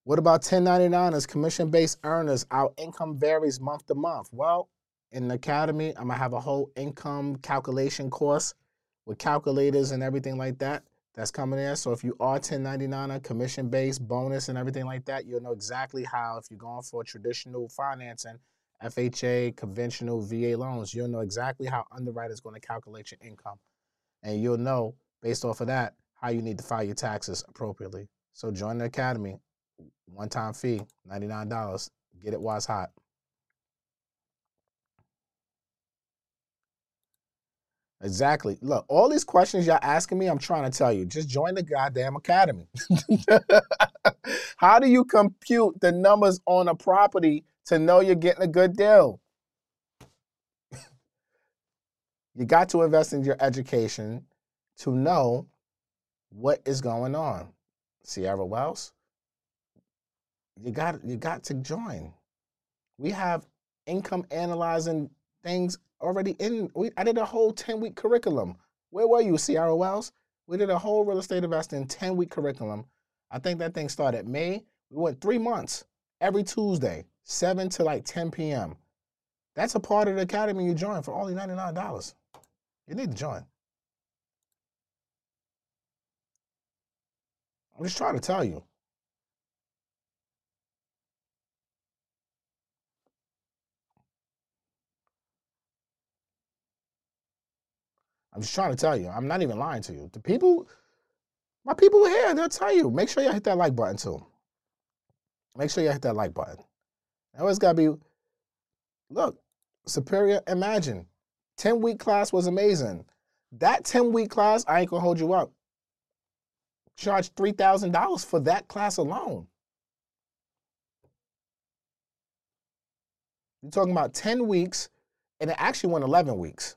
What about 1099ers, commission based earners? Our income varies month to month. Well, in the academy, I'm gonna have a whole income calculation course with calculators and everything like that that's coming in. So if you are 1099er, commission based, bonus, and everything like that, you'll know exactly how, if you're going for traditional financing, FHA, conventional VA loans, you'll know exactly how underwriters going to calculate your income. And you'll know, based off of that, how you need to file your taxes appropriately. So join the academy one time fee, $99. Get it while it's hot. Exactly. Look, all these questions y'all asking me, I'm trying to tell you. Just join the goddamn academy. (laughs) How do you compute the numbers on a property to know you're getting a good deal? you got to invest in your education to know what is going on. Sierra Wells, you got you got to join. We have income analyzing things already in. We, I did a whole 10 week curriculum. Where were you, Sierra Wells? We did a whole real estate investing 10 week curriculum. I think that thing started May. We went three months every Tuesday, 7 to like 10 p.m. That's a part of the academy you join for only $99. You need to join. I'm just trying to tell you. I'm just trying to tell you. I'm not even lying to you. The people, my people here, they'll tell you. Make sure you hit that like button too. Make sure you hit that like button. Always gotta be. Look, Superior. Imagine, ten week class was amazing. That ten week class, I ain't gonna hold you up. Charge three thousand dollars for that class alone. You're talking about ten weeks, and it actually went eleven weeks.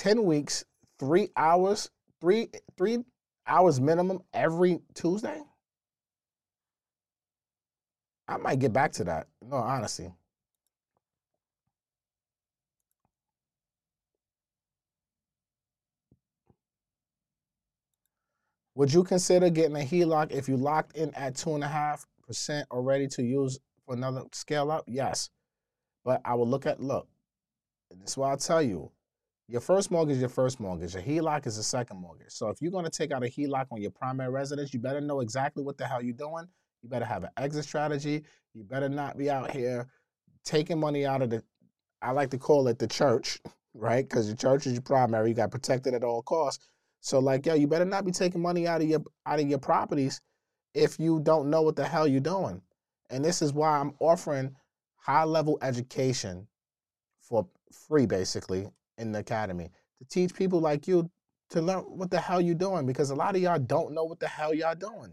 10 weeks, three hours, three three hours minimum every Tuesday? I might get back to that. No, honestly. Would you consider getting a HELOC if you locked in at two and a half percent already to use for another scale up? Yes. But I will look at look. This is what I'll tell you. Your first mortgage your first mortgage. A HELOC is a second mortgage. So if you're going to take out a HELOC on your primary residence, you better know exactly what the hell you're doing. You better have an exit strategy. You better not be out here taking money out of the, I like to call it the church, (laughs) right? Because your church is your primary. You got protected at all costs. So like, yo, you better not be taking money out of your out of your properties if you don't know what the hell you're doing. And this is why I'm offering high level education for free, basically, in the academy to teach people like you to learn what the hell you're doing because a lot of y'all don't know what the hell y'all doing.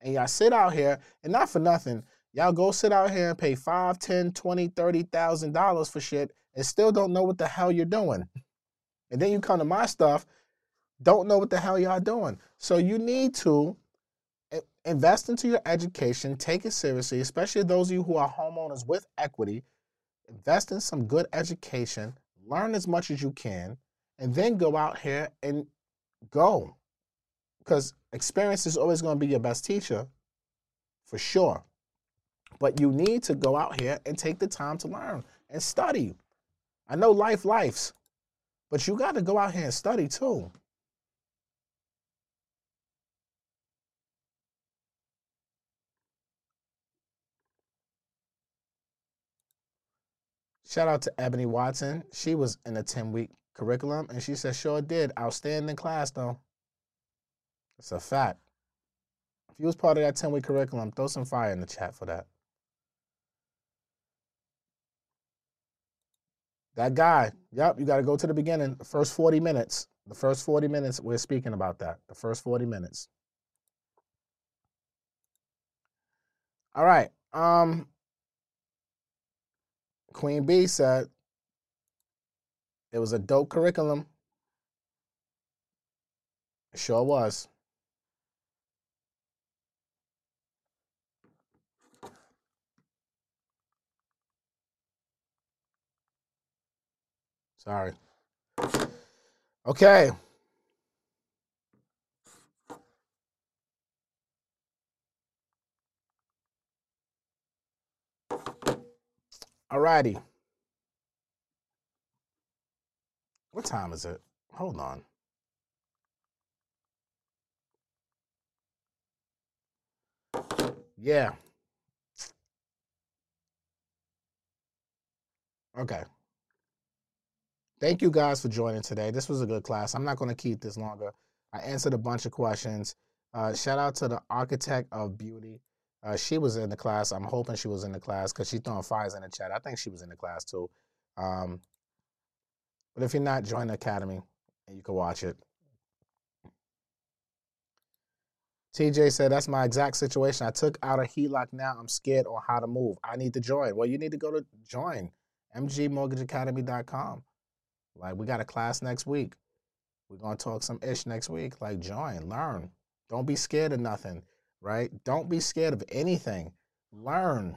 And y'all sit out here and not for nothing, y'all go sit out here and pay five, ten, twenty, thirty thousand dollars for shit and still don't know what the hell you're doing. And then you come to my stuff, don't know what the hell y'all doing. So you need to invest into your education, take it seriously, especially those of you who are homeowners with equity. Invest in some good education, learn as much as you can, and then go out here and go. Because experience is always going to be your best teacher, for sure. But you need to go out here and take the time to learn and study. I know life lives, but you got to go out here and study too. Shout out to Ebony Watson. She was in a 10 week curriculum and she said, sure did. Outstanding class though. It's a fact. If you was part of that 10 week curriculum, throw some fire in the chat for that. That guy, yep, you got to go to the beginning. The first 40 minutes. The first 40 minutes, we're speaking about that. The first 40 minutes. All right. Um, Queen B said it was a dope curriculum. It sure was. Sorry. Okay. All righty. What time is it? Hold on. Yeah. Okay. Thank you guys for joining today. This was a good class. I'm not going to keep this longer. I answered a bunch of questions. Uh, shout out to the architect of beauty. Uh, she was in the class. I'm hoping she was in the class because she's throwing fires in the chat. I think she was in the class too. Um, but if you're not, join the academy and you can watch it. TJ said, That's my exact situation. I took out a HELOC now. I'm scared on how to move. I need to join. Well, you need to go to join mgmortgageacademy.com. Like, we got a class next week. We're going to talk some ish next week. Like, join, learn. Don't be scared of nothing, right? Don't be scared of anything. Learn.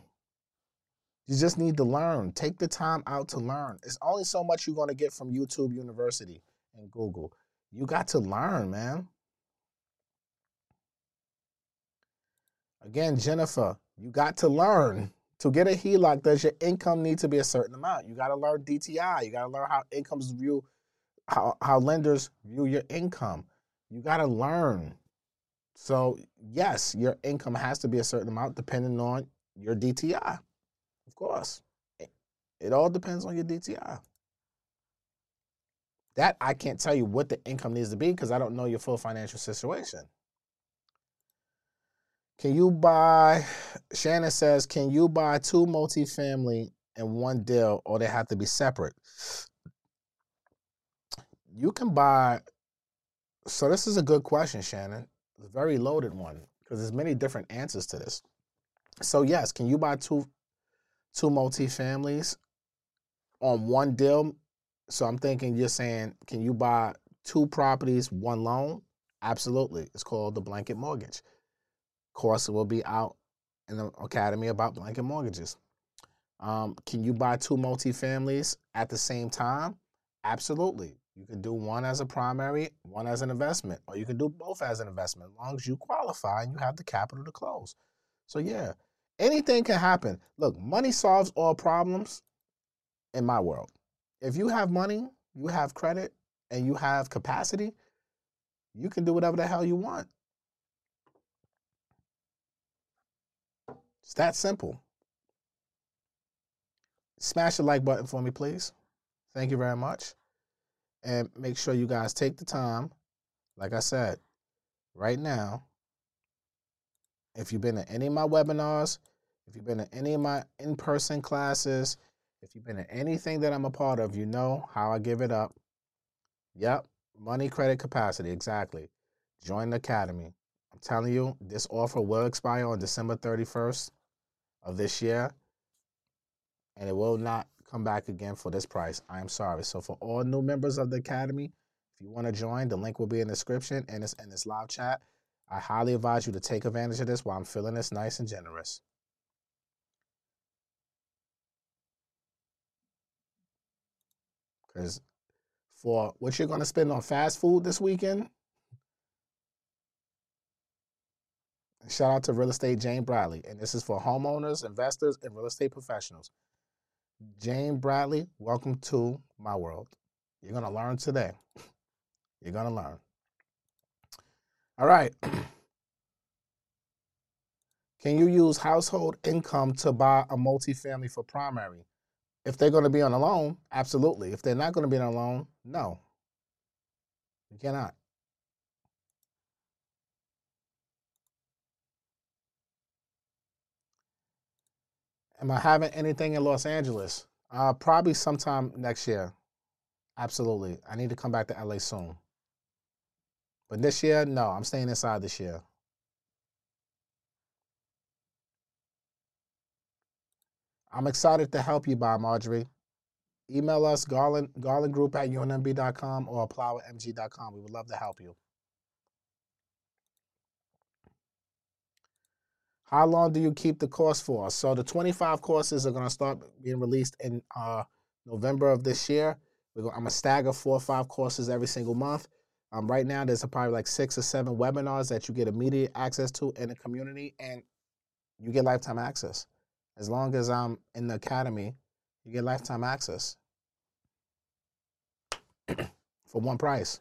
You just need to learn. Take the time out to learn. It's only so much you're going to get from YouTube University and Google. You got to learn, man. Again, Jennifer, you got to learn. To get a HELOC, does your income need to be a certain amount? You got to learn DTI. You got to learn how incomes view, how, how lenders view your income. You got to learn. So, yes, your income has to be a certain amount depending on your DTI. Of course. It all depends on your DTI. That I can't tell you what the income needs to be because I don't know your full financial situation. Can you buy, Shannon says, can you buy two multifamily in one deal or they have to be separate? You can buy, so this is a good question, Shannon. Very loaded one because there's many different answers to this. So yes, can you buy two two multifamilies on one deal? So I'm thinking you're saying, can you buy two properties, one loan? Absolutely. It's called the blanket mortgage Of course will be out in the academy about blanket mortgages. Um, can you buy two multifamilies at the same time? Absolutely. You can do one as a primary, one as an investment, or you can do both as an investment as long as you qualify and you have the capital to close. So, yeah, anything can happen. Look, money solves all problems in my world. If you have money, you have credit, and you have capacity, you can do whatever the hell you want. It's that simple. Smash the like button for me, please. Thank you very much. And make sure you guys take the time, like I said, right now. If you've been to any of my webinars, if you've been to any of my in person classes, if you've been to anything that I'm a part of, you know how I give it up. Yep, money, credit, capacity, exactly. Join the academy. I'm telling you, this offer will expire on December 31st of this year, and it will not come back again for this price. I am sorry. So for all new members of the academy, if you want to join, the link will be in the description and it's in this live chat. I highly advise you to take advantage of this while I'm feeling this nice and generous. Because for what you're going to spend on fast food this weekend, Shout out to Real Estate Jane Bradley. And this is for homeowners, investors, and real estate professionals. Jane Bradley, welcome to my world. You're going to learn today. You're going to learn. All right. (clears throat) Can you use household income to buy a multifamily for primary? If they're going to be on a loan, absolutely. If they're not going to be on a loan, no. You cannot. Am I having anything in Los Angeles? Uh, probably sometime next year. Absolutely. I need to come back to LA soon. But this year, no, I'm staying inside this year. I'm excited to help you by Marjorie. Email us garland garlandgroup at unmb.com or apply with mg.com. We would love to help you. How long do you keep the course for? So the 25 courses are going to start being released in uh, November of this year. I'm going to stagger four or five courses every single month. Um, right now, there's probably like six or seven webinars that you get immediate access to in the community, and you get lifetime access. As long as I'm in the academy, you get lifetime access (clears throat) for one price.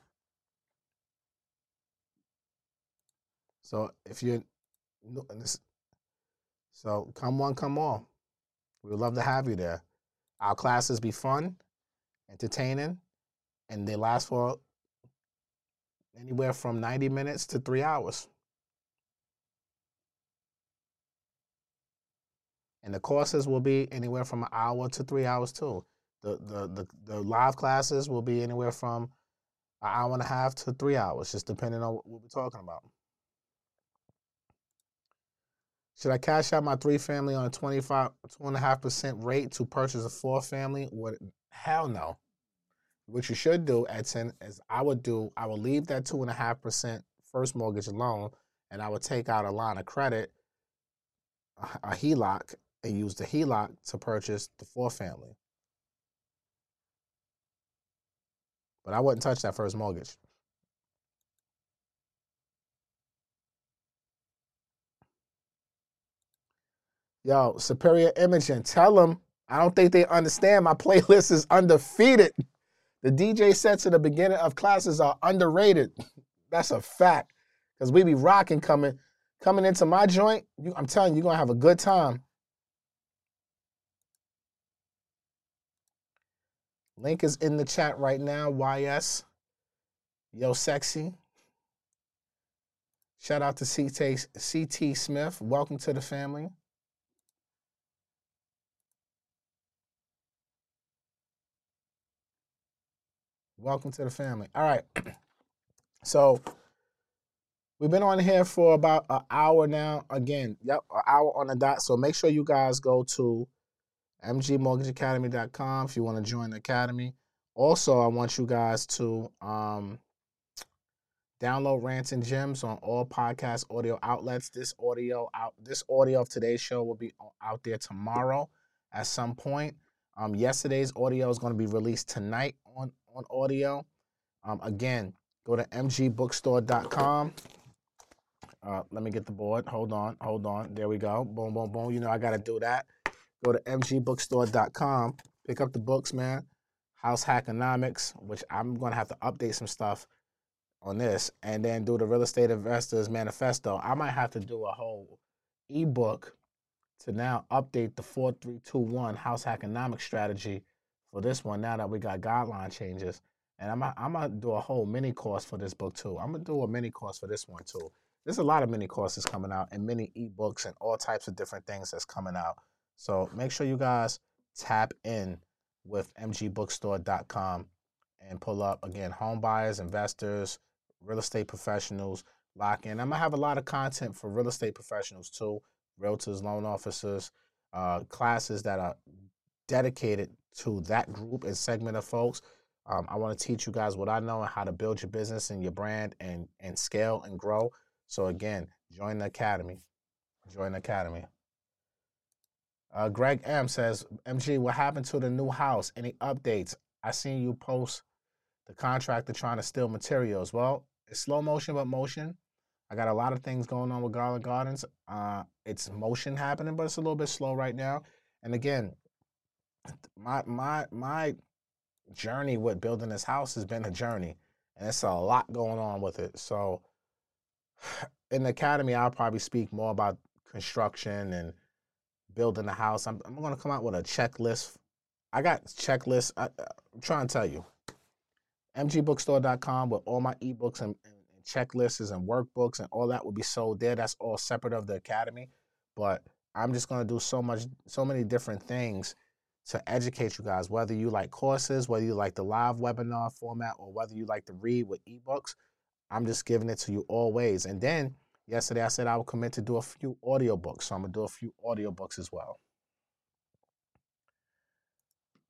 So if you're so come one, come all. We would love to have you there. Our classes be fun, entertaining, and they last for anywhere from 90 minutes to three hours. And the courses will be anywhere from an hour to three hours too. The the the, the live classes will be anywhere from an hour and a half to three hours, just depending on what we're talking about. Should I cash out my three family on a 25, two and a half percent rate to purchase a four family? What? Hell no. What you should do, Edson, is I would do, I would leave that two and a half percent first mortgage loan and I would take out a line of credit, a HELOC, and use the HELOC to purchase the four family. But I wouldn't touch that first mortgage. Yo, Superior Imaging, tell them I don't think they understand my (laughs) playlist is undefeated. The DJ sets at the beginning of classes are underrated. (laughs) That's a fact. Because we be rocking coming coming into my joint. You, I'm telling you, you're gonna have a good time. Link is in the chat right now. YS. Yo, sexy. Shout out to CT, CT Smith. Welcome to the family. Welcome to the family. All right. (clears throat) So we've been on here for about an hour now. Again, yep, an hour on the dot. So make sure you guys go to mgmortgageacademy.com if you want to join the academy. Also, I want you guys to um, download Rants and Gems on all podcast audio outlets. This audio out, this audio of today's show will be out there tomorrow at some point. Um, yesterday's audio is going to be released tonight on on audio. Um, again, go to mgbookstore.com. Uh, let me get the board. Hold on, hold on. There we go. Boom, boom, boom. You know I got to do that. Go to mgbookstore.com. Pick up the books, man. House Hackonomics, which I'm to have to update some stuff on this, and then do the Real Estate Investors Manifesto. I might have to do a whole ebook to now update the 4321 House Hackonomics strategy for this one now that we got guideline changes. And I'm I'm gonna do a whole mini course for this book too. I'm gonna do a mini course for this one too. There's a lot of mini courses coming out and mini ebooks and all types of different things that's coming out. So make sure you guys tap in with mgbookstore.com and pull up again home buyers, investors, real estate professionals, lock in. I'm gonna have a lot of content for real estate professionals too, realtors, loan officers, uh, classes that are dedicated to that group and segment of folks. Um, I want to teach you guys what I know and how to build your business and your brand and and scale and grow. So again, join the academy. Join the academy. Uh, Greg M says, MG, what happened to the new house? Any updates? I seen you post the contractor trying to steal materials. Well, it's slow motion, but motion. I got a lot of things going on with Garland Gardens. Uh, it's motion happening, but it's a little bit slow right now. And again, my my my journey with building this house has been a journey, and it's a lot going on with it. So, (sighs) in the academy, I'll probably speak more about construction and building the house. I'm, I'm going to come out with a checklist. I got checklists. I, uh, am trying to tell you, mgbookstore.com with all my ebooks and, and, checklists and workbooks and all that will be sold there. That's all separate of the academy, but I'm just going to do so much, so many different things to educate you guys, whether you like courses, whether you like the live webinar format, or whether you like to read with ebooks. I'm just giving it to you always. And then yesterday I said I would commit to do a few audiobooks. So I'm gonna do a few audiobooks as well.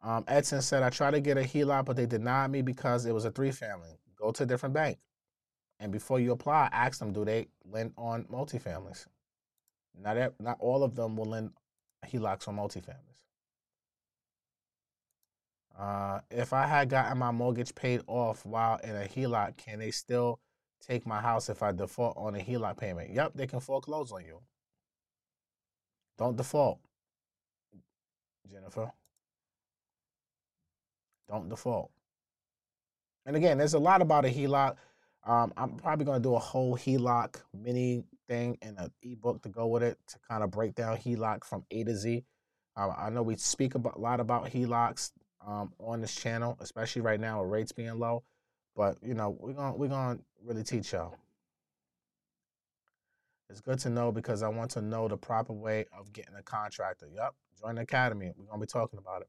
Um, Edson said, I tried to get a HELOC, but they denied me because it was a three family. Go to a different bank. And before you apply, ask them, do they lend on multifamilies? Not, not all of them will lend HELOCs on multifamilies. Uh, if I had gotten my mortgage paid off while in a HELOC, can they still take my house if I default on a HELOC payment? Yep, they can foreclose on you. Don't default, Jennifer. Don't default. And again, there's a lot about a HELOC. Um, I'm probably going to do a whole HELOC mini thing and an ebook to go with it to kind of break down HELOC from A to Z. Uh, I know we speak about, a lot about HELOCs um, on this channel, especially right now with rates being low. But you know, we're gonna we're gonna really teach y'all. It's good to know because I want to know the proper way of getting a contractor. Yep, join the academy. We're gonna be talking about it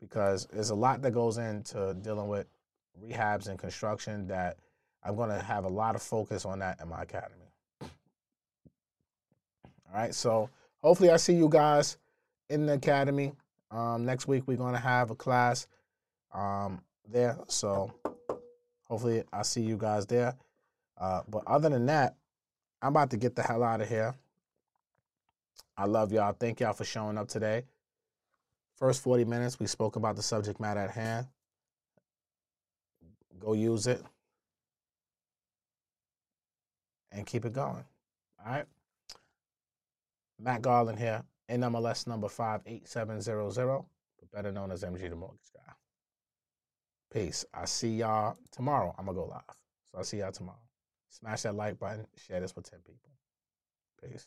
because there's a lot that goes into dealing with rehabs and construction that I'm gonna have a lot of focus on that in my academy. All right, so hopefully I see you guys in the academy. Um, next week we're gonna have a class um, there, so hopefully I see you guys there. Uh, but other than that, I'm about to get the hell out of here. I love y'all. Thank y'all for showing up today. First 40 minutes, we spoke about the subject matter at hand. Go use it and keep it going. All right. Matt Garland here, NMLS number 58700, but better known as MG the Mortgage Guy. Peace. I see y'all tomorrow. I'm going to go live. So I'll see y'all tomorrow. Smash that like button, share this with 10 people. Peace.